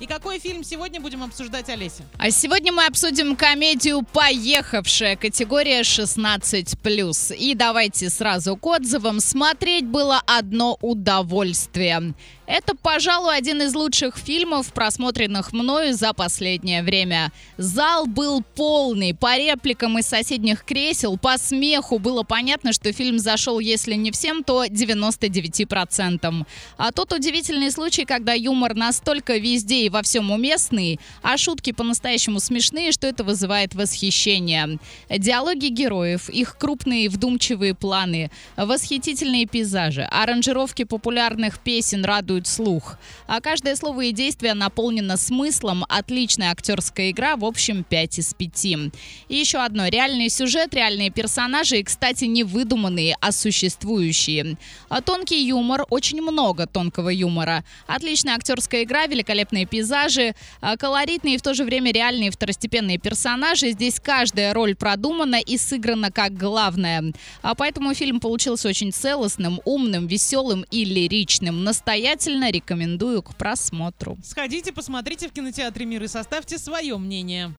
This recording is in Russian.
И какой фильм сегодня будем обсуждать, Олеся? А сегодня мы обсудим комедию «Поехавшая», категория 16+. И давайте сразу к отзывам. Смотреть было одно удовольствие. Это, пожалуй, один из лучших фильмов, просмотренных мною за последнее время. Зал был полный, по репликам из соседних кресел, по смеху было понятно, что фильм зашел, если не всем, то 99%. А тот удивительный случай, когда юмор настолько везде и во всем уместный, а шутки по-настоящему смешные, что это вызывает восхищение. Диалоги героев, их крупные вдумчивые планы, восхитительные пейзажи, аранжировки популярных песен радуют слух. А каждое слово и действие наполнено смыслом. Отличная актерская игра, в общем, 5 из 5. И еще одно. Реальный сюжет, реальные персонажи и, кстати, не выдуманные, а существующие. А тонкий юмор, очень много тонкого юмора. Отличная актерская игра, великолепные пейзажи, а колоритные и в то же время реальные второстепенные персонажи. Здесь каждая роль продумана и сыграна как главная. А поэтому фильм получился очень целостным, умным, веселым и лиричным. Настоятельно рекомендую к просмотру. Сходите, посмотрите в кинотеатре «Мир» и составьте свое мнение.